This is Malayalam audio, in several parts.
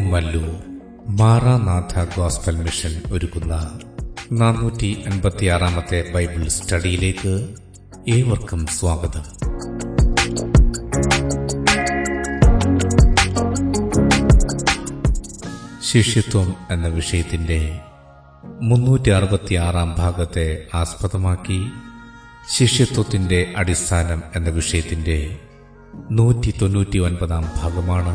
കുമ്മല്ലൂർ മാറാനാഥ ഗോസ്ബൽ മിഷൻ ഒരുക്കുന്ന നാനൂറ്റി അൻപത്തിയാറാമത്തെ ബൈബിൾ സ്റ്റഡിയിലേക്ക് ഏവർക്കും സ്വാഗതം. ശിഷ്യത്വം എന്ന വിഷയത്തിന്റെ മുന്നൂറ്റി അറുപത്തിയാറാം ഭാഗത്തെ ആസ്പദമാക്കി ശിഷ്യത്വത്തിന്റെ അടിസ്ഥാനം എന്ന വിഷയത്തിന്റെ നൂറ്റി തൊണ്ണൂറ്റി ഒൻപതാം ഭാഗമാണ്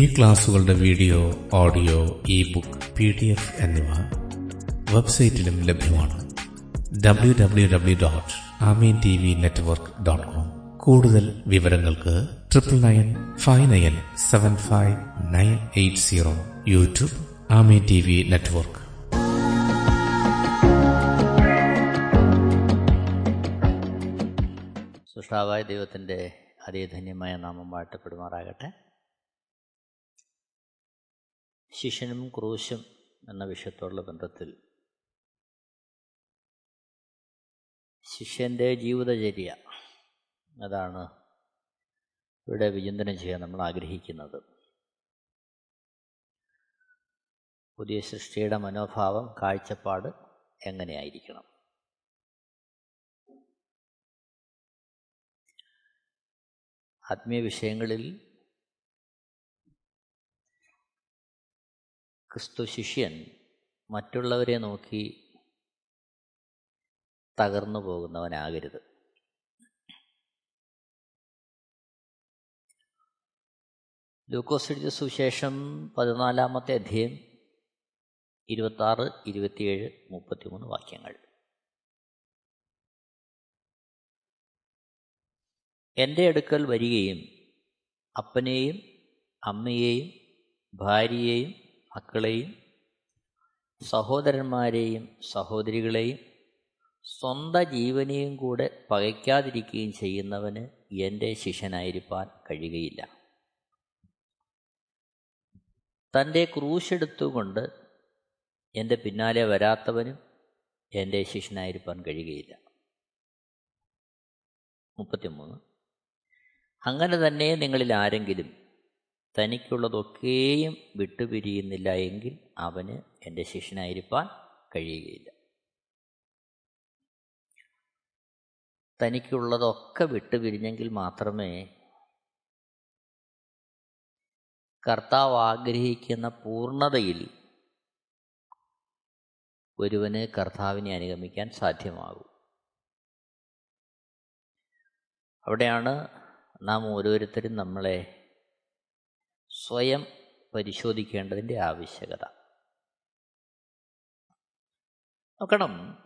ഈ ക്ലാസുകളുടെ video audio e book P D F എന്നിവ വെബ്സൈറ്റിലും ലഭ്യമാണ്. W W W dot Amen T V network dot com. കൂടുതൽ വിവരങ്ങൾക്ക് triple nine five nine seven five nine eight zero YouTube Amen T V network. സൃഷ്ടാവായ ദൈവത്തിന്റെ അതിധന്യമായ നാമം വാഴ്ത്തപ്പെടുമാറാകട്ടെ. ശിഷ്യനും ക്രൂശും എന്ന വിഷയത്തോടുള്ള ബന്ധത്തിൽ ശിഷ്യന്റെ ജീവിതചര്യ അതാണ് ഇവിടെ വിചിന്തനം ചെയ്യാൻ നമ്മൾ ആഗ്രഹിക്കുന്നത്. പുതിയ സൃഷ്ടിയുടെ മനോഭാവം കാഴ്ചപ്പാട് എങ്ങനെയായിരിക്കണം? ആത്മീയ വിഷയങ്ങളിൽ ക്രിസ്തു ശിഷ്യൻ മറ്റുള്ളവരെ നോക്കി തകർന്നു പോകുന്നവനാകരുത്. ലൂക്കോസ് എഴുതിയ സുവിശേഷം പതിനാലാമത്തെ അധ്യയം ഇരുപത്താറ് ഇരുപത്തിയേഴ് മുപ്പത്തിമൂന്ന് വാക്യങ്ങൾ. എന്റെ അടുക്കൽ വരികയും അപ്പനെയും അമ്മയെയും ഭാര്യയെയും മക്കളെയും സഹോദരന്മാരെയും സഹോദരികളെയും സ്വന്തം ജീവനെയും കൂടെ പകയ്ക്കാതിരിക്കുകയും ചെയ്യുന്നവന് എന്റെ ശിഷ്യനായിരിക്കാൻ കഴിയുകയില്ല. തന്റെ ക്രൂശെടുത്തുകൊണ്ട് എന്റെ പിന്നാലെ വരാത്തവനും എന്റെ ശിഷ്യനായിരിക്കാൻ കഴിയുകയില്ല. മുപ്പത്തിമൂന്ന്. അങ്ങനെ തന്നെ നിങ്ങളിൽ ആരെങ്കിലും തനിക്കുള്ളതൊക്കെയും വിട്ടുപിരിയുന്നില്ല എങ്കിൽ അവന് എന്റെ ശിഷ്യനായിരിക്കാൻ കഴിയുകയില്ല. തനിക്കുള്ളതൊക്കെ വിട്ടുപിരിഞ്ഞെങ്കിൽ മാത്രമേ കർത്താവ് ആഗ്രഹിക്കുന്ന പൂർണതയിൽ ഒരുവന് കർത്താവിനെ അനുഗമിക്കാൻ സാധ്യമാകൂ. അവിടെയാണ് നാം ഓരോരുത്തരും നമ്മളെ സ്വയം പരിശോധിക്കേണ്ടതിന്റെ ആവശ്യകത. നോക്കണം.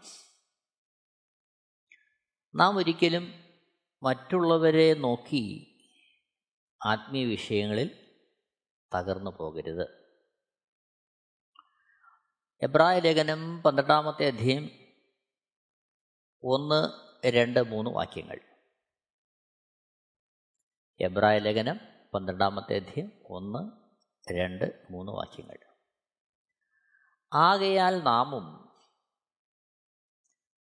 നാം ഒരിക്കലും മറ്റുള്ളവരെ നോക്കി ആത്മീയ വിഷയങ്ങളിൽ തകർന്നു പോകരുത്. എബ്രായ ലേഖനം പന്ത്രണ്ടാമത്തെ അധ്യയം ഒന്ന് രണ്ട് മൂന്ന് വാക്യങ്ങൾ. എബ്രായ ലേഖനം പന്ത്രണ്ടാമത്തെ അധ്യയം ഒന്ന് രണ്ട് മൂന്ന് വാക്യങ്ങൾ. ആകയാൽ നാമും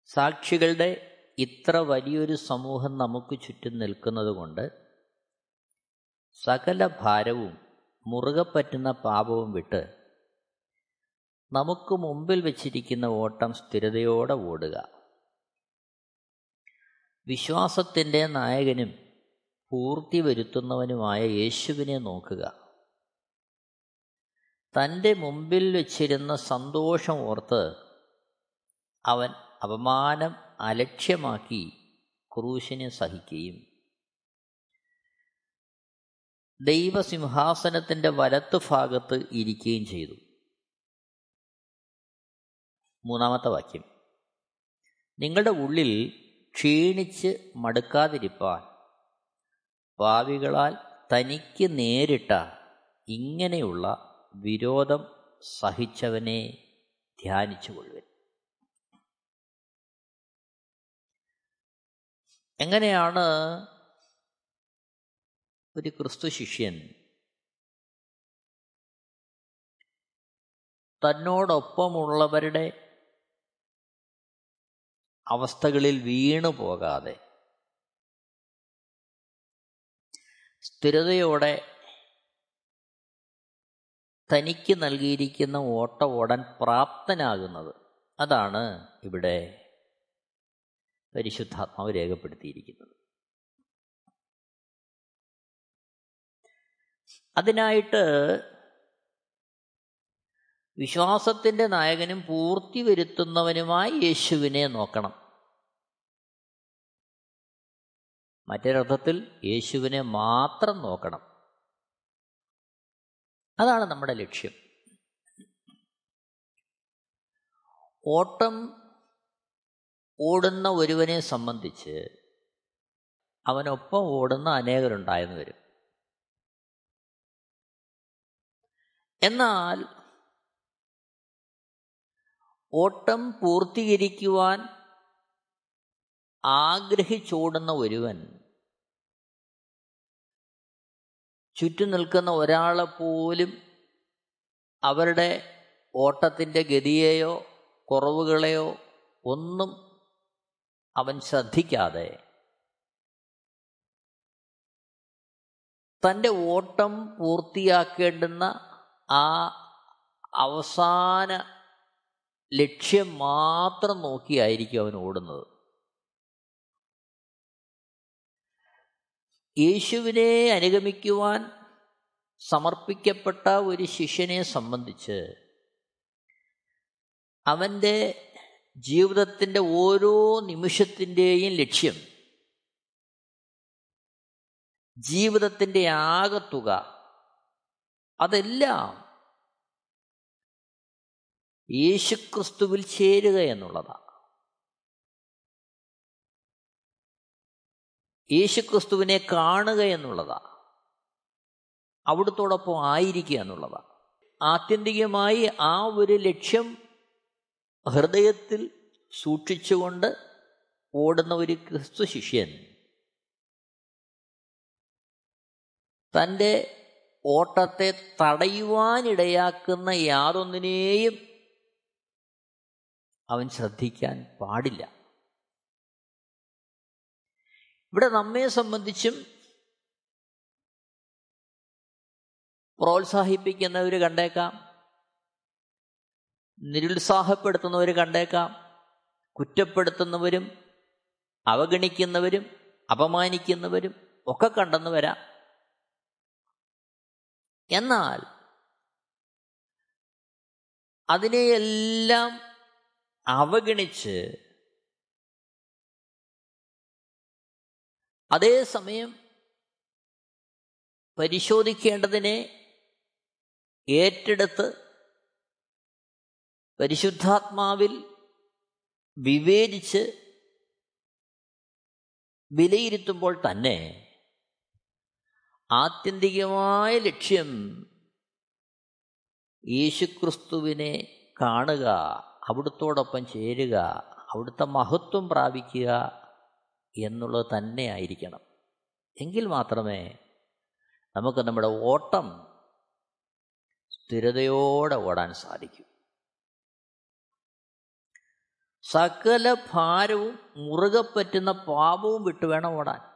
സാക്ഷികളുടെ ഇത്ര വലിയൊരു സമൂഹം നമുക്ക് ചുറ്റും നിൽക്കുന്നത് കൊണ്ട് സകല ഭാരവും മുറുകെ പറ്റുന്ന പാപവും വിട്ട് നമുക്ക് മുമ്പിൽ വച്ചിരിക്കുന്ന ഓട്ടം സ്ഥിരതയോടെ ഓടുക. വിശ്വാസത്തിന്റെ നായകനും പൂർത്തി വരുത്തുന്നവനുമായ യേശുവിനെ നോക്കുക. തന്റെ മുമ്പിൽ വച്ചിരുന്ന സന്തോഷം ഓർത്ത് അവൻ അപമാനം അലക്ഷ്യമാക്കി ക്രൂശിനെ സഹിക്കുകയും. ദൈവസിംഹാസനത്തിന്റെ വലത്ത് ഭാഗത്ത് ഇരിക്കുകയും ചെയ്തു. മൂന്നാമത്തെ വാക്യം. നിങ്ങളുടെ ഉള്ളിൽ ക്ഷീണിച്ച് മടുക്കാതിരിപ്പാൻ പാവികളാൽ തനിക്ക് നേരിട്ട ഇങ്ങനെയുള്ള വിരോധം സഹിച്ചവനെ ധ്യാനിച്ചു കൊള്ളുവൻ. എങ്ങനെയാണ് ഒരു ക്രിസ്തു ശിഷ്യൻ തന്നോടൊപ്പമുള്ളവരുടെ അവസ്ഥകളിൽ വീണു പോകാതെ സ്ഥിരതയോടെ തനിക്ക് നൽകിയിരിക്കുന്ന ഓട്ട ഓടാൻ പ്രാപ്തനാകുന്നത്. അതാണ് ഇവിടെ പരിശുദ്ധാത്മാവ് രേഖപ്പെടുത്തിയിരിക്കുന്നത്. അതിനായിട്ട് വിശ്വാസത്തിന്റെ നായകനും പൂർത്തി വരുത്തുന്നവനുമായി യേശുവിനെ നോക്കണം. മറ്റൊരർത്ഥത്തിൽ യേശുവിനെ മാത്രം നോക്കണം. അതാണ് നമ്മുടെ ലക്ഷ്യം. ഓട്ടം ഓടുന്ന ഒരുവനെ സംബന്ധിച്ച് അവനൊപ്പം ഓടുന്ന അനേകരുണ്ടായെന്ന് വരും. എന്നാൽ ഓട്ടം പൂർത്തീകരിക്കുവാൻ ആഗ്രഹിച്ചോടുന്ന ഒരുവൻ ചുറ്റും നിൽക്കുന്ന ഒരാളെ പോലും അവരുടെ ഓട്ടത്തിന്റെ ഗതിയെയോ കുറവുകളെയോ ഒന്നും അവൻ ശ്രദ്ധിക്കാതെ തന്റെ ഓട്ടം പൂർത്തിയാക്കേണ്ടുന്ന ആ അവസാന ലക്ഷ്യം മാത്രം നോക്കിയായിരിക്കും അവൻ ഓടുന്നത്. യേശുവിനെ അനുഗമിക്കുവാൻ സമർപ്പിക്കപ്പെട്ട ഒരു ശിഷ്യനെ സംബന്ധിച്ച് അവന്റെ ജീവിതത്തിന്റെ ഓരോ നിമിഷത്തിന്റെയും ലക്ഷ്യം ജീവിതത്തിന്റെ ആകത്തുക അതെല്ലാം യേശുക്രിസ്തുവിൽ ചേരുക എന്നുള്ളതാണ്. യേശുക്രിസ്തുവിനെ കാണുക എന്നുള്ളതാ. അവിടുത്തോടൊപ്പം ആയിരിക്കുക എന്നുള്ളതാണ് ആത്യന്തികമായി ആ ഒരു ലക്ഷ്യം ഹൃദയത്തിൽ സൂക്ഷിച്ചുകൊണ്ട് ഓടുന്ന ഒരു ക്രിസ്തു ശിഷ്യൻ തന്റെ ഓട്ടത്തെ തടയുവാനിടയാക്കുന്ന യാതൊന്നിനെയും അവൻ ശ്രദ്ധിക്കാൻ പാടില്ല. ഇവിടെ നമ്മെ സംബന്ധിച്ചും പ്രോത്സാഹിപ്പിക്കുന്നവർ കണ്ടേക്കാം. നിരുത്സാഹപ്പെടുത്തുന്നവർ കണ്ടേക്കാം. കുറ്റപ്പെടുത്തുന്നവരും അവഗണിക്കുന്നവരും അപമാനിക്കുന്നവരും ഒക്കെ കണ്ടെന്ന് വരാം. എന്നാൽ അതിനെയെല്ലാം അവഗണിച്ച് അതേസമയം പരിശോധിക്കേണ്ടതിനെ ഏറ്റെടുത്ത് പരിശുദ്ധാത്മാവിൽ വിവേചിച്ച് വിലയിരുത്തുമ്പോൾ തന്നെ ആത്യന്തികമായ ലക്ഷ്യം യേശുക്രിസ്തുവിനെ കാണുക അവിടുത്തോടൊപ്പം ചേരുക അവിടുത്തെ മഹത്വം പ്രാപിക്കുക എന്നുള്ളത് തന്നെ ആയിരിക്കണം. എങ്കിൽ മാത്രമേ നമുക്ക് നമ്മുടെ ഓട്ടം സ്ഥിരതയോടെ ഓടാൻ സാധിക്കൂ. സകല ഭാരവും മുറുകെ പറ്റുന്ന പാപവും വിട്ടു വേണം ഓടാൻ.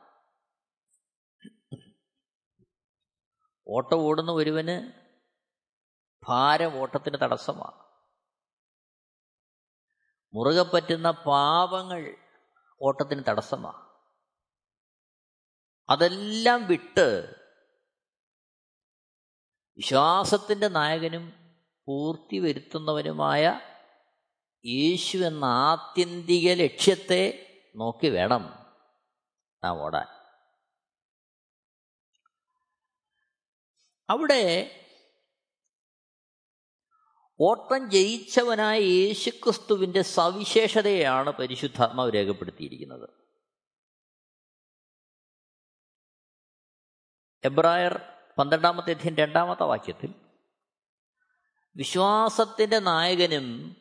ഓട്ടം ഓടുന്ന ഒരുവന് ഭാരം ഓട്ടത്തിന് തടസ്സമാണ്. മുറുകെ പറ്റുന്ന പാപങ്ങൾ ഓട്ടത്തിന് തടസ്സമാണ് അതെല്ലാം വിട്ട് വിശ്വാസത്തിന്റെ നായകനും പൂർത്തി വരുത്തുന്നവനുമായ യേശു എന്ന ആത്യന്തിക ലക്ഷ്യത്തെ നോക്കി വേണം നാം ഓടാൻ. അവിടെ ഓട്ടം ജയിച്ചവനായ യേശുക്രിസ്തുവിന്റെ സവിശേഷതയാണ് പരിശുദ്ധാത്മാവ് രേഖപ്പെടുത്തിയിരിക്കുന്നത്. എബ്രായർ പന്ത്രണ്ടാമത്തെ അധ്യയം രണ്ടാമത്തെ വാക്യത്തിൽ വിശ്വാസത്തിന്റെ നായകനും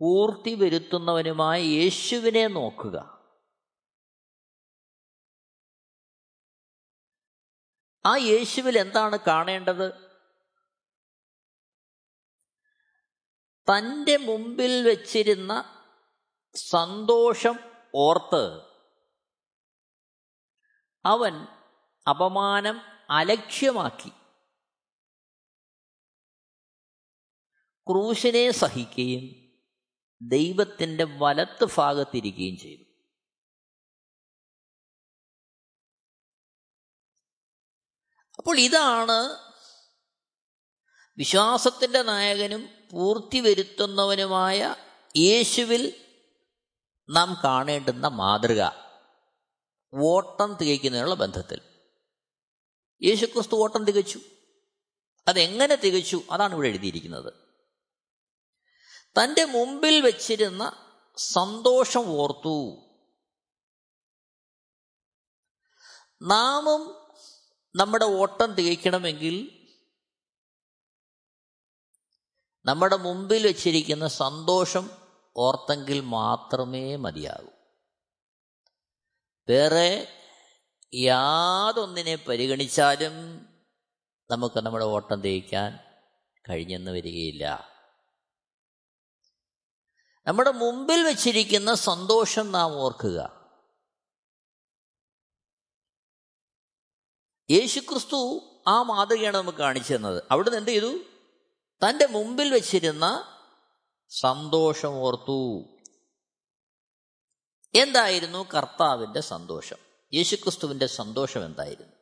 പൂർത്തി വരുത്തുന്നവനുമായ യേശുവിനെ നോക്കുക. ആ യേശുവിൽ എന്താണ് കാണേണ്ടത്? തന്റെ മുമ്പിൽ വച്ചിരുന്ന സന്തോഷം ഓർത്ത് അവൻ അപമാനം അലക്ഷ്യമാക്കി. ക്രൂശിനെ സഹിക്കുകയും ദൈവത്തിന്റെ വലത്ത് ഭാഗത്തിരിക്കുകയും ചെയ്തു. അപ്പോൾ ഇതാണ് വിശ്വാസത്തിന്റെ നായകനും പൂർത്തി വരുത്തുന്നവനുമായ യേശുവിൽ നാം കാണേണ്ടുന്ന മാതൃക ഓട്ടം തികയ്ക്കുന്നതിനുള്ള ബന്ധത്തിൽ. യേശുക്രിസ്തു ഓട്ടം തികച്ചു. അതെങ്ങനെ തികച്ചു? അതാണ് ഇവിടെ എഴുതിയിരിക്കുന്നത്. തന്റെ മുമ്പിൽ വച്ചിരുന്ന സന്തോഷം ഓർത്തു. നാമും നമ്മുടെ ഓട്ടം തികയ്ക്കണമെങ്കിൽ നമ്മുടെ മുമ്പിൽ വച്ചിരിക്കുന്ന സന്തോഷം ഓർത്തെങ്കിൽ മാത്രമേ മതിയാകൂ. വേറെ യാതൊന്നിനെ പരിഗണിച്ചാലും നമുക്ക് നമ്മുടെ ഓട്ടം തേക്കാൻ കഴിഞ്ഞെന്ന് വരികയില്ല. നമ്മുടെ മുമ്പിൽ വച്ചിരിക്കുന്ന സന്തോഷം നാം ഓർക്കുക. യേശുക്രിസ്തു ആ മാതൃകയാണ് നമുക്ക് കാണിച്ചു തന്നത്. അവിടുന്ന് എന്ത് ചെയ്തു? തന്റെ മുമ്പിൽ വെച്ചിരുന്ന സന്തോഷം ഓർത്തു. എന്തായിരുന്നു കർത്താവിന്റെ സന്തോഷം? യേശുക്രിസ്തുവിന്റെ സന്തോഷം എന്തായിരുന്നു?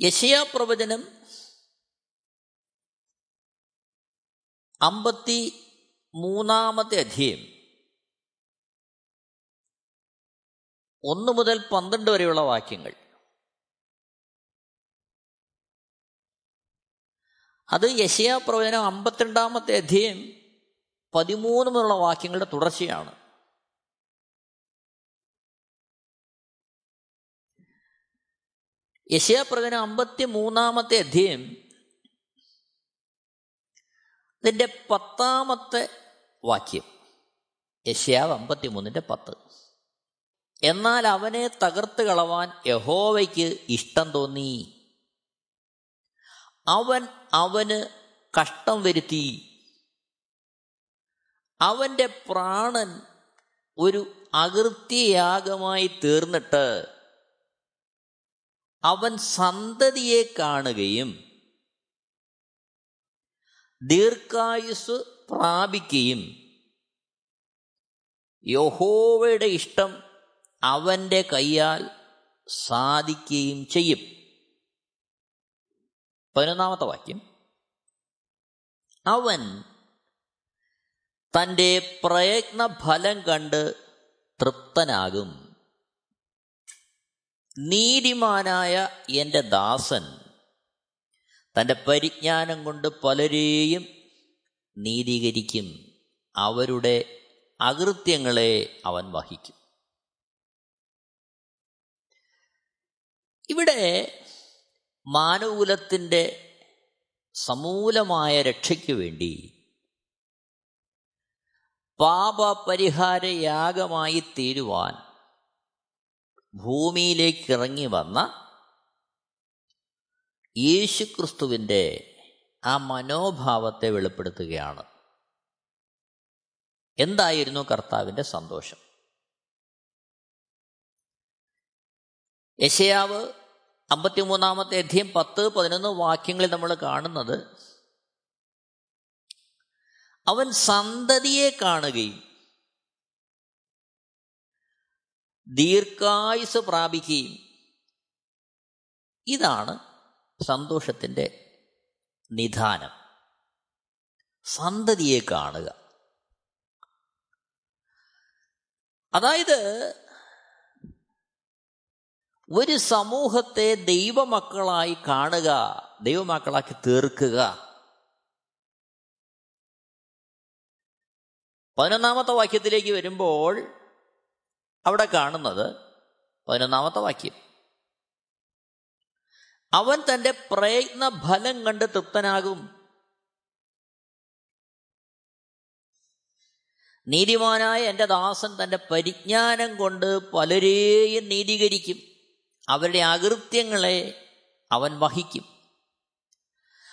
യശയാ പ്രവചനം അമ്പത്തി മൂന്നാമത്തെ അധ്യയം ഒന്ന് മുതൽ പന്ത്രണ്ട് വരെയുള്ള വാക്യങ്ങൾ. അത് യശയാ പ്രവചനം അമ്പത്തിരണ്ടാമത്തെ അധ്യയം പതിമൂന്ന് മുതലുള്ള വാക്യങ്ങളുടെ തുടർച്ചയാണ്. യശയാ പ്രവചനം അമ്പത്തി മൂന്നാമത്തെ അധ്യയം ഇതിന്റെ പത്താമത്തെ വാക്യം. യശയാവ് അമ്പത്തി മൂന്നിന്റെ പത്ത്. എന്നാൽ അവനെ തകർത്ത് കളവാൻ യഹോവയ്ക്ക് ഇഷ്ടം തോന്നി. അവൻ അവന് കഷ്ടം വരുത്തി. അവന്റെ പ്രാണൻ ഒരു അകൃത്യയാഗമായി തീർന്നിട്ട് അവൻ സന്തതിയെ കാണുകയും ദീർഘായുസ് പ്രാപിക്കുകയും യഹോവയുടെ ഇഷ്ടം അവന്റെ കയ്യാൽ സാധിക്കുകയും ചെയ്യും. പതിനൊന്നാമത്തെ വാക്യം. അവൻ തന്റെ പ്രയത്ന ഫലം കണ്ട് തൃപ്തനാകും. നീതിമാനായ എന്റെ ദാസൻ തന്റെ പരിജ്ഞാനം കൊണ്ട് പലരെയും നീതീകരിക്കും. അവരുടെ അകൃത്യങ്ങളെ അവൻ വഹിക്കും. ഇവിടെ മാനവകുലത്തിന്റെ സമൂലമായ രക്ഷയ്ക്ക് വേണ്ടി പാപപരിഹാര യാഗമായി തീരുവാൻ ഭൂമിയിലേക്ക് ഇറങ്ങി വന്ന യേശുക്രിസ്തുവിന്റെ ആ മനോഭാവത്തെ വെളിപ്പെടുത്തുകയാണ്. എന്തായിരുന്നു കർത്താവിന്റെ സന്തോഷം? യശയാവ് അമ്പത്തിമൂന്നാമത്തെ അധ്യയം പത്ത് പതിനൊന്ന് വാക്യങ്ങളിൽ നമ്മൾ കാണുന്നത് അവൻ സന്തതിയെ കാണുകയും ദീർഘായുസ് പ്രാപിക്കുകയും ഇതാണ് സന്തോഷത്തിന്റെ നിധാനം. സന്തതിയെ കാണുക. അതായത് ഒരു സമൂഹത്തെ ദൈവമക്കളായി കാണുക ദൈവമക്കളാക്കി തീർക്കുക. പതിനൊന്നാമത്തെ വാക്യത്തിലേക്ക് വരുമ്പോൾ അവിടെ കാണുന്നത് പതിനൊന്നാമത്തെ വാക്യം. അവൻ തന്റെ പ്രയത്ന ഫലം കണ്ട് തൃപ്തനാകും. നീതിമാനായ എന്റെ ദാസൻ തന്റെ പരിജ്ഞാനം കൊണ്ട് പലരെയും നീതീകരിക്കും. അവരുടെ അകൃത്യങ്ങളെ അവൻ വഹിക്കും.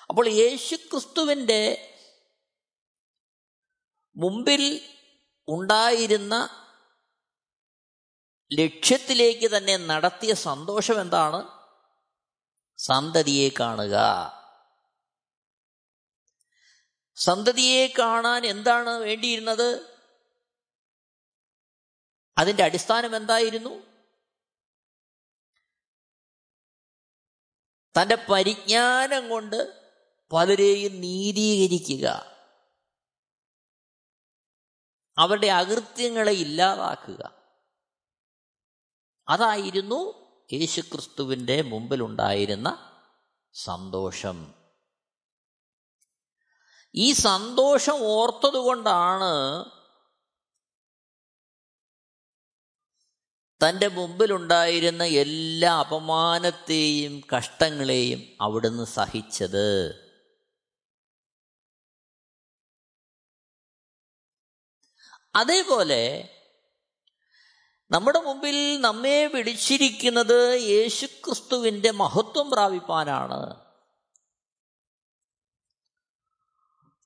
അപ്പോൾ യേശുക്രിസ്തുവിന്റെ മുമ്പിൽ ഉണ്ടായിരുന്ന ലക്ഷ്യത്തിലേക്ക് തന്നെ നടത്തിയ സന്തോഷം എന്താണ്? സന്തതിയെ കാണുക. സന്തതിയെ കാണാൻ എന്താണ് വേണ്ടിയിരുന്നത്? അതിന്റെ അടിസ്ഥാനം എന്തായിരുന്നു? തന്റെ പരിജ്ഞാനം കൊണ്ട് പലരെയും നീതീകരിക്കുക. അവരുടെ അകൃത്യങ്ങളെ ഇല്ലാതാക്കുക. അതായിരുന്നു യേശുക്രിസ്തുവിന്റെ മുമ്പിലുണ്ടായിരുന്ന സന്തോഷം. ഈ സന്തോഷം ഓർത്തതുകൊണ്ടാണ് തന്റെ മുമ്പിലുണ്ടായിരുന്ന എല്ലാ അപമാനത്തെയും കഷ്ടങ്ങളെയും അവിടുന്ന് സഹിച്ചത്. അതേപോലെ നമ്മുടെ മുമ്പിൽ നമ്മെ വിളിച്ചിരിക്കുന്നത് യേശുക്രിസ്തുവിന്റെ മഹത്വം പ്രാപിപ്പാനാണ്.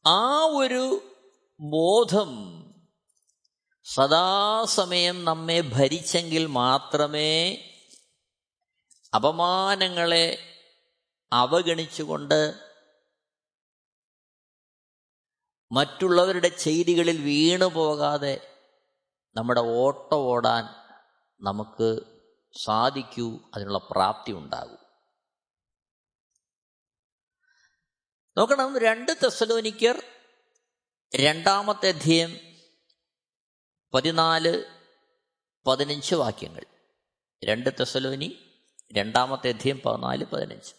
ആ ഒരു ബോധം സദാസമയം നമ്മെ ഭരിച്ചെങ്കിൽ മാത്രമേ അപമാനങ്ങളെ അവഗണിച്ചുകൊണ്ട് മറ്റുള്ളവരുടെ ചെയ്തികളിൽ വീണു പോകാതെ നമ്മുടെ ഓട്ട ഓടാൻ നമുക്ക് സാധിക്കൂ അതിനുള്ള പ്രാപ്തി ഉണ്ടാകൂ. നോക്കണം രണ്ട് തെസലോനിക്കർ രണ്ടാമത്തെ അധ്യയം പതിനാല് പതിനഞ്ച് വാക്യങ്ങൾ. രണ്ട് തെസലോനി രണ്ടാമത്തെ അധ്യയം പതിനാല് പതിനഞ്ച്.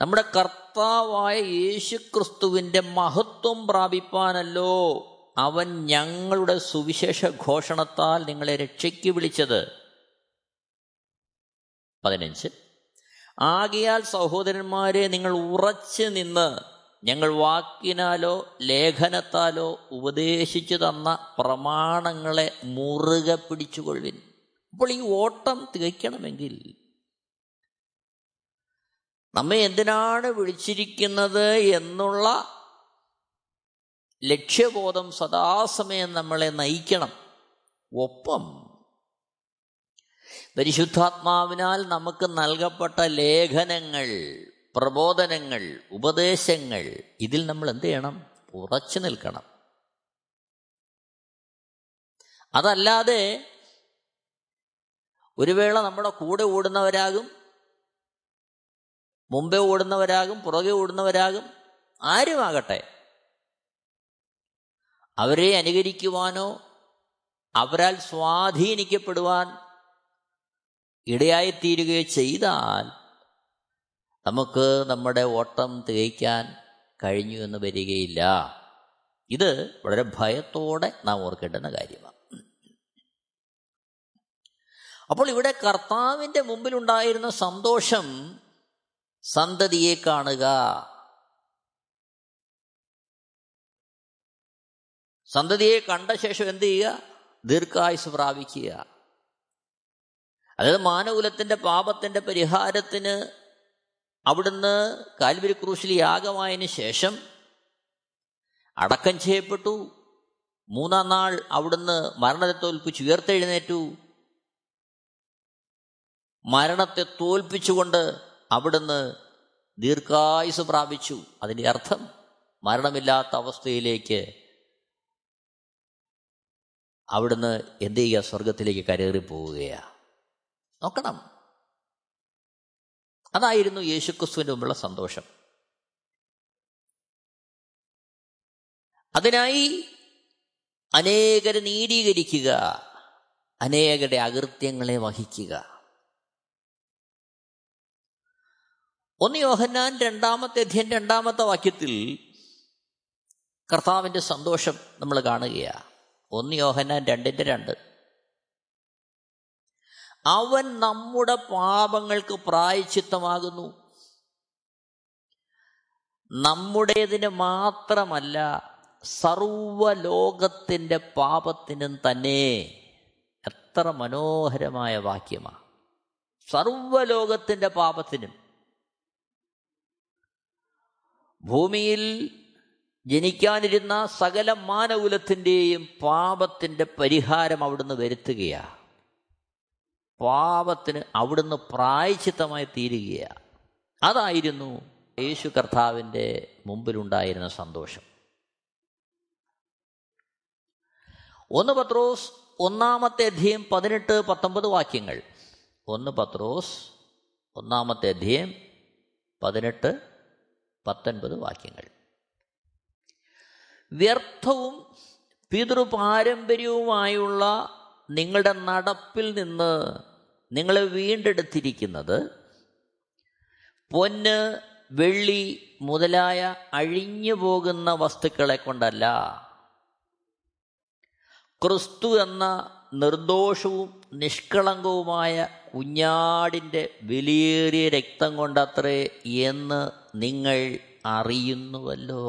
നമ്മുടെ കർത്താവായ യേശു ക്രിസ്തുവിന്റെ മഹത്വം പ്രാപിപ്പാനല്ലോ അവൻ ഞങ്ങളുടെ സുവിശേഷ ഘോഷണത്താൽ നിങ്ങളെ രക്ഷയ്ക്ക് വിളിച്ചത്. പതിനഞ്ച്. ആകയാൽ സഹോദരന്മാരെ നിങ്ങൾ ഉറച്ചു നിന്ന് ഞങ്ങൾ വാക്കിനാലോ ലേഖനത്താലോ ഉപദേശിച്ചു തന്ന പ്രമാണങ്ങളെ മുറുകെ പിടിച്ചുകൊള്ളിൻ അപ്പോൾ ഈ ഓട്ടം തികയ്ക്കണമെങ്കിൽ നമ്മെ എന്തിനാണ് വിളിച്ചിരിക്കുന്നത് എന്നുള്ള ലക്ഷ്യബോധം സദാസമയം നമ്മളെ നയിക്കണം. ഒപ്പം പരിശുദ്ധാത്മാവിനാൽ നമുക്ക് നൽകപ്പെട്ട ലേഖനങ്ങൾ പ്രബോധനങ്ങൾ ഉപദേശങ്ങൾ ഇതിൽ നമ്മൾ എന്ത് ചെയ്യണം? ഉറച്ചു നിൽക്കണം. അതല്ലാതെ ഒരു വേള നമ്മുടെ കൂടെ ഓടുന്നവരാകും മുമ്പേ ഓടുന്നവരാകും പുറകെ ഓടുന്നവരാകും ആരുമാകട്ടെ. അവരെ അനുകരിക്കുവാനോ അവരാൽ സ്വാധീനിക്കപ്പെടുവാൻ ഇടയായിത്തീരുകയോ ചെയ്താൽ നമുക്ക് നമ്മുടെ ഓട്ടം തികയ്ക്കാൻ കഴിഞ്ഞു എന്ന് വരികയില്ല. ഇത് വളരെ ഭയത്തോടെ നാം ഓർക്കേണ്ടുന്ന കാര്യമാണ്. അപ്പോൾ ഇവിടെ കർത്താവിന്റെ മുമ്പിലുണ്ടായിരുന്ന സന്തോഷം സന്തതിയെ കാണുക. സന്തതിയെ കണ്ട ശേഷം എന്ത് ചെയ്യുക? ദീർഘായുസ് പ്രാപിക്കുക. അതായത് മാനകുലത്തിന്റെ പാപത്തിന്റെ പരിഹാരത്തിന് അവിടുന്ന് കാൽവരി ക്രൂശിൽ യാഗമായതിന് ശേഷം അടക്കം ചെയ്യപ്പെട്ടു. മൂന്നാം നാൾ അവിടുന്ന് മരണത്തെ തോൽപ്പിച്ച് ഉയർത്തെഴുന്നേറ്റു. മരണത്തെ തോൽപ്പിച്ചുകൊണ്ട് അവിടുന്ന് ദീർഘായുസ് പ്രാപിച്ചു. അതിന്റെ അർത്ഥം മരണമില്ലാത്ത അവസ്ഥയിലേക്ക് അവിടുന്ന് എന്ത് ചെയ്യുക? സ്വർഗത്തിലേക്ക് കരേറി പോവുകയാണ് നോക്കണം. അതായിരുന്നു യേശുക്രിസ്തുവിന്റെ മുമ്പുള്ള സന്തോഷം. അതിനായി അനേകരെ നീതീകരിക്കുക അനേകരുടെ അകൃത്യങ്ങളെ വഹിക്കുക. ഒന്ന് യോഹന്നാൻ രണ്ടാമത്തെ അധ്യയൻ രണ്ടാമത്തെ വാക്യത്തിൽ കർത്താവിന്റെ സന്തോഷം നമ്മൾ കാണുകയാണ് ഒന്ന് യോഹന്നാൻ രണ്ടിന്റെ രണ്ട്. അവൻ നമ്മുടെ പാപങ്ങൾക്ക് പ്രായച്ചിത്തമാകുന്നു. നമ്മുടേതിന് മാത്രമല്ല സർവലോകത്തിന്റെ പാപത്തിനും തന്നെ എത്ര മനോഹരമായ വാക്യമാണ് സർവലോകത്തിന്റെ പാപത്തിനും. ഭൂമിയിൽ ജനിക്കാനിരുന്ന സകല മാനകുലത്തിന്റെയും പാപത്തിന്റെ പരിഹാരം അവിടുന്ന് വരുത്തുകയാണ് പാപത്തിന് അവിടുന്ന് പ്രായച്ചിത്തമായി തീരുകയാണ് അതായിരുന്നു യേശു കർത്താവിന്റെ മുമ്പിലുണ്ടായിരുന്ന സന്തോഷം. ഒന്ന് പത്രോസ് ഒന്നാമത്തെ അധ്യയം പതിനെട്ട് പത്തൊമ്പത് വാക്യങ്ങൾ. ഒന്ന് പത്രോസ് ഒന്നാമത്തെ അധ്യയം പതിനെട്ട് പത്തൊൻപത് വാക്യങ്ങൾ. വ്യർത്ഥവും പിതൃപാരമ്പര്യവുമായുള്ള നിങ്ങളുടെ നടപ്പിൽ നിന്ന് നിങ്ങളെ വീണ്ടെടുത്തിരിക്കുന്നത് പൊന്ന് വെള്ളി മുതലായ അഴിഞ്ഞു പോകുന്ന വസ്തുക്കളെ കൊണ്ടല്ല. ക്രിസ്തു എന്ന നിർദോഷവും നിഷ്കളങ്കവുമായ കുഞ്ഞാടിന്റെ വിലയേറിയ രക്തം കൊണ്ടത്രേ എന്ന് നിങ്ങൾ അറിയുന്നുവല്ലോ.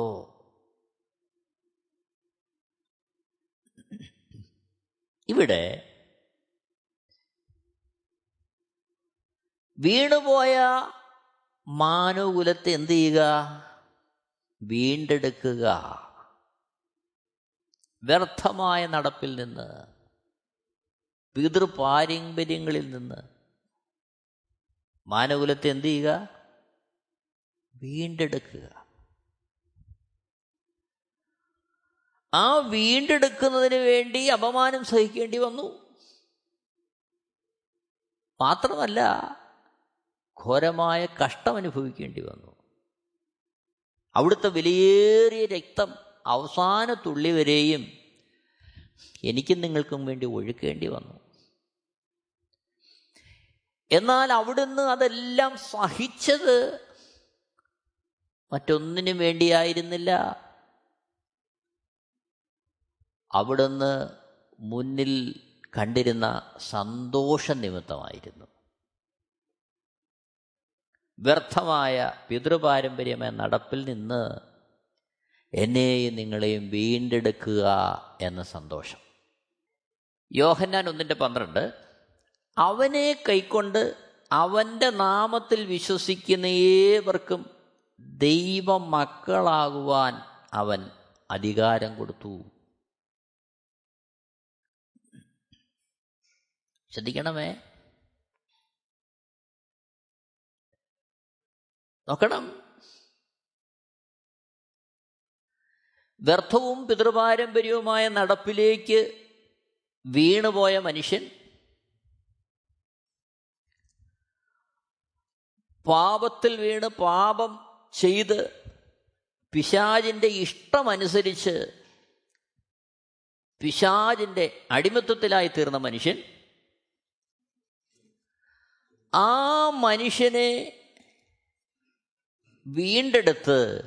ഇവിടെ വീണുപോയ മാനുകുലത്തെ എന്ത് ചെയ്യുക? വീണ്ടെടുക്കുക. വ്യർത്ഥമായ നടപ്പിൽ നിന്ന് പിതൃപാരമ്പര്യങ്ങളിൽ നിന്ന് മാനകുലത്തെ എന്ത് ചെയ്യുക? വീണ്ടെടുക്കുക. ആ വീണ്ടെടുക്കുന്നതിന് വേണ്ടി അപമാനം സഹിക്കേണ്ടി വന്നു. മാത്രമല്ല ഘോരമായ കഷ്ടം അനുഭവിക്കേണ്ടി വന്നു. അവിടുത്തെ വിലയേറിയ രക്തം അവസാന തുള്ളി വരെയും എനിക്കും നിങ്ങൾക്കും വേണ്ടി ഒഴുക്കേണ്ടി വന്നു. എന്നാൽ അവിടുന്ന് അതെല്ലാം സഹിച്ചത് മറ്റൊന്നിനും വേണ്ടിയായിരുന്നില്ല. അവിടുന്ന് മുന്നിൽ കണ്ടിരുന്ന സന്തോഷ നിമിത്തമായിരുന്നു. വ്യർത്ഥമായ പിതൃപാരമ്പര്യമായ നടപ്പിൽ നിന്ന് എന്നെയും നിങ്ങളെയും വീണ്ടെടുക്കുക എന്ന സന്തോഷം. യോഹന്നാൻ ഒന്നിന്റെ പന്ത്രണ്ട് അവനെ കൈക്കൊണ്ട് അവന്റെ നാമത്തിൽ വിശ്വസിക്കുന്ന ഏവർക്കും ദൈവ മക്കളാകുവാൻ അവൻ അധികാരം കൊടുത്തു. ശ്രദ്ധിക്കണമേ. നോക്കണം. വ്യർത്ഥവും പിതൃപാരമ്പര്യവുമായ നടപ്പിലേക്ക് വീണുപോയ മനുഷ്യൻ പാപത്തിൽ വീണ് പാപം ചെയ്ത് പിശാജിന്റെ ഇഷ്ടമനുസരിച്ച് പിശാജിന്റെ അടിമത്വത്തിലായി തീർന്ന മനുഷ്യൻ ആ മനുഷ്യനെ വീണ്ടെടുത്ത്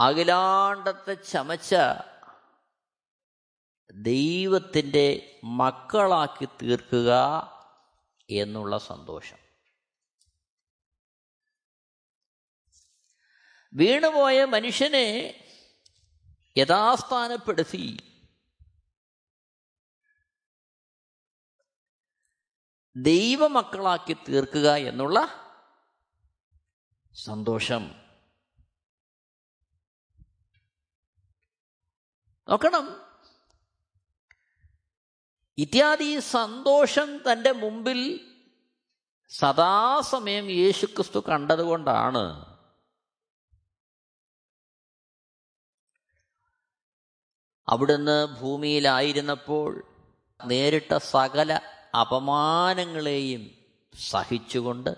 അഖിലാണ്ടത്തെ ചമച്ച ദൈവത്തിന്റെ മക്കളാക്കി തീർക്കുക എന്നുള്ള സന്തോഷം. വീണുപോയ മനുഷ്യനെ യഥാസ്ഥാനപ്പെടുത്തി. ദൈവമക്കളാക്കി തീർക്കുക എന്നുള്ള സന്തോഷം. നോക്കണം. ഇത്യാദി സന്തോഷം തന്റെ മുമ്പിൽ സദാസമയം യേശുക്രിസ്തു കണ്ടതുകൊണ്ടാണ്. അവിടുന്ന് ഭൂമിയിലായിരുന്നപ്പോൾ നേരിട്ട സകല അപമാനങ്ങളെയും സഹിച്ചുകൊണ്ട്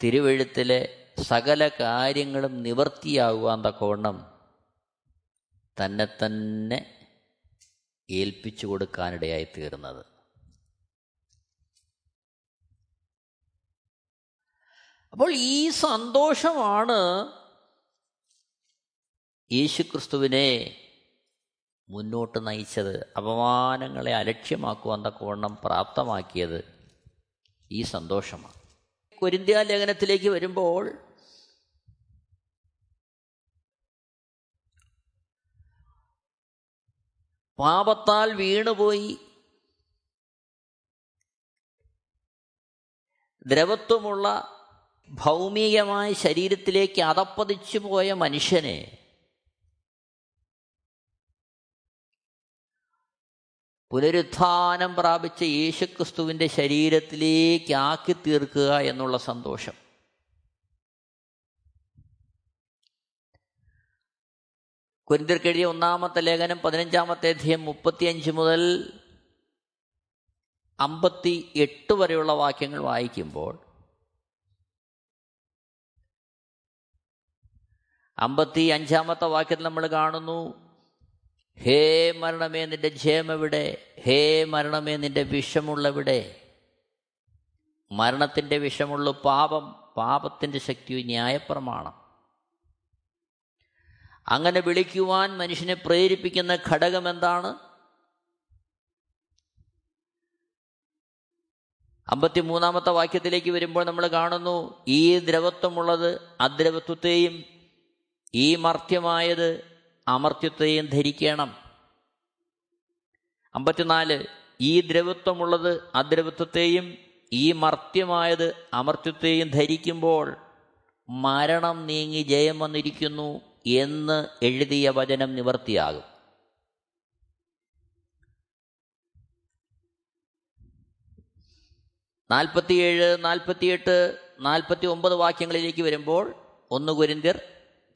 തിരുവഴുത്തിലെ സകല കാര്യങ്ങളും നിവർത്തിയാകുവാൻ തക്കവണ്ണം തന്നെ തന്നെ ഏൽപ്പിച്ചു കൊടുക്കാനിടയായി തീർന്നത്. അപ്പോൾ ഈ സന്തോഷമാണ് യേശുക്രിസ്തുവിനെ മുന്നോട്ട് നയിച്ചത് അപമാനങ്ങളെ അലക്ഷ്യമാക്കുവാൻ തക്കവണ്ണം പ്രാപ്തമാക്കിയത് ഈ സന്തോഷമാണ്. കൊരിന്ത്യ ലേഖനത്തിലേക്ക് വരുമ്പോൾ പാപത്താൽ വീണുപോയി ദ്രവത്വമുള്ള ഭൗമികമായ ശരീരത്തിലേക്ക് അതപ്പതിച്ചു പോയ മനുഷ്യനെ പുനരുത്ഥാനം പ്രാപിച്ച യേശുക്രിസ്തുവിന്റെ ശരീരത്തിലേക്ക് ആക്കി തീർക്കുക എന്നുള്ള സന്തോഷം. കുരിന്തിർക്കെഴുതിയ ഒന്നാമത്തെ ലേഖനം പതിനഞ്ചാമത്തെ അധ്യയം മുപ്പത്തിയഞ്ച് മുതൽ അമ്പത്തി എട്ട് വരെയുള്ള വാക്യങ്ങൾ വായിക്കുമ്പോൾ അമ്പത്തി അഞ്ചാമത്തെ വാക്യത്തിൽ നമ്മൾ കാണുന്നു ഹേ മരണമേ നിന്റെ ക്ഷേമവിടെ ഹേ മരണമേ നിന്റെ വിഷമുള്ളവിടെ? മരണത്തിന്റെ വിഷമുള്ള പാപം പാപത്തിന്റെ ശക്തി ന്യായപ്രമാണം. അങ്ങനെ വിളിക്കുവാൻ മനുഷ്യനെ പ്രേരിപ്പിക്കുന്ന ഘടകം എന്താണ്? അമ്പത്തിമൂന്നാമത്തെ വാക്യത്തിലേക്ക് വരുമ്പോൾ നമ്മൾ കാണുന്നു ഈ ദ്രവത്വമുള്ളത് അദ്രവത്വത്തെയും ഈ മർത്യമായത് അമർത്യത്തെയും ധരിക്കണം. അമ്പത്തിനാല് ഈ ദ്രവത്വമുള്ളത് അദ്രവത്വത്തെയും ഈ മർത്യമായത് അമർത്യത്തെയും ധരിക്കുമ്പോൾ മരണം നീങ്ങി ജയം വന്നിരിക്കുന്നു എന്ന് എഴുതിയ വചനം നിവർത്തിയാകും. നാൽപ്പത്തിയേഴ് നാൽപ്പത്തിയെട്ട് നാൽപ്പത്തി ഒമ്പത് വാക്യങ്ങളിലേക്ക് വരുമ്പോൾ ഒന്ന് കുരിന്തിർ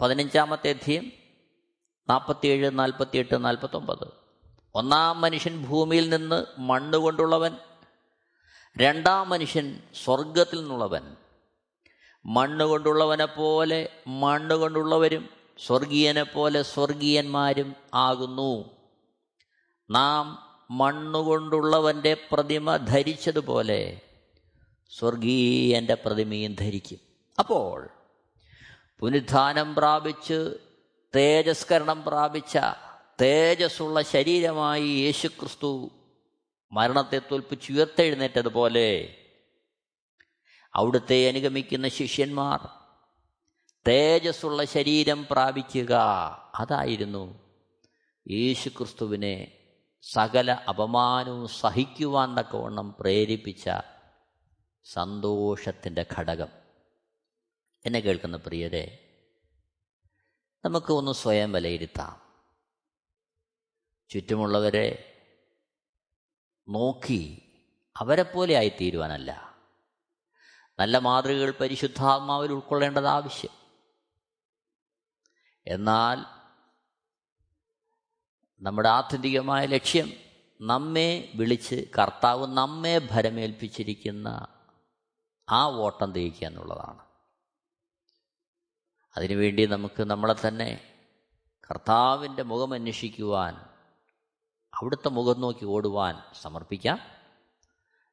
പതിനഞ്ചാമത്തെ അധ്യയം നാൽപ്പത്തിയേഴ് നാൽപ്പത്തിയെട്ട് നാൽപ്പത്തൊമ്പത്. ഒന്നാം മനുഷ്യൻ ഭൂമിയിൽ നിന്ന് മണ്ണ് കൊണ്ടുള്ളവൻ. രണ്ടാം മനുഷ്യൻ സ്വർഗത്തിൽ നിന്നുള്ളവൻ. മണ്ണ് കൊണ്ടുള്ളവനെ പോലെ മണ്ണ് കൊണ്ടുള്ളവരും സ്വർഗീയനെ പോലെ സ്വർഗീയന്മാരും ആകുന്നു. നാം മണ്ണുകൊണ്ടുള്ളവന്റെ പ്രതിമ ധരിച്ചതുപോലെ സ്വർഗീയന്റെ പ്രതിമയും ധരിക്കും. അപ്പോൾ പുനരുത്ഥാനം പ്രാപിച്ച് തേജസ്കരണം പ്രാപിച്ച തേജസ്സുള്ള ശരീരമായി യേശുക്രിസ്തു മരണത്തെ തോൽപ്പിച്ചുയർത്തെഴുന്നേറ്റതുപോലെ അവിടുത്തെ അനുഗമിക്കുന്ന ശിഷ്യന്മാർ തേജസ്സുള്ള ശരീരം പ്രാപിക്കുക അതായിരുന്നു യേശുക്രിസ്തുവിനെ സകല അപമാനവും സഹിക്കുവാൻ തക്കവണ്ണം പ്രേരിപ്പിച്ച സന്തോഷത്തിന്റെ ഘടകം. എന്നെ കേൾക്കുന്ന പ്രിയരെ നമുക്ക് ഒന്ന് സ്വയം വിലയിരുത്താം. ചുറ്റുമുള്ളവരെ നോക്കി അവരെപ്പോലെ ആയിത്തീരുവാനല്ല. നല്ല മാതൃകകൾ പരിശുദ്ധാത്മാവിൽ ഉൾക്കൊള്ളേണ്ടത് ആവശ്യം. എന്നാൽ നമ്മുടെ ആത്യന്തികമായ ലക്ഷ്യം നമ്മെ വിളിച്ച് കർത്താവ് നമ്മെ ഭരമേൽപ്പിച്ചിരിക്കുന്ന ആ ഓട്ടം തേക്കുക എന്നുള്ളതാണ്. അതിനുവേണ്ടി നമുക്ക് നമ്മളെ തന്നെ കർത്താവിന്റെ മുഖം അന്വേഷിക്കുവാൻ അവിടുത്തെ മുഖം നോക്കി ഓടുവാൻ സമർപ്പിക്കാം.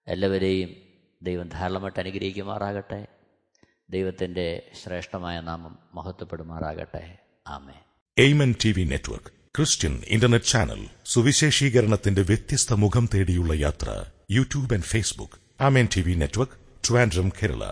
എല്ലാവരെയും ദൈവം ധാരാളമായിട്ട് അനുഗ്രഹിക്കുമാറാകട്ടെ. ദൈവത്തിന്റെ ശ്രേഷ്ഠമായ നാമം മഹത്വപ്പെടുമാറാകട്ടെ. ആമേ Amen T V network Christian internet channel സുവിശേഷീകരണത്തിന്റെ വ്യത്യസ്ത മുഖം തേടിയുള്ള യാത്ര YouTube and Facebook. Amen T V network Trivandrum Kerala.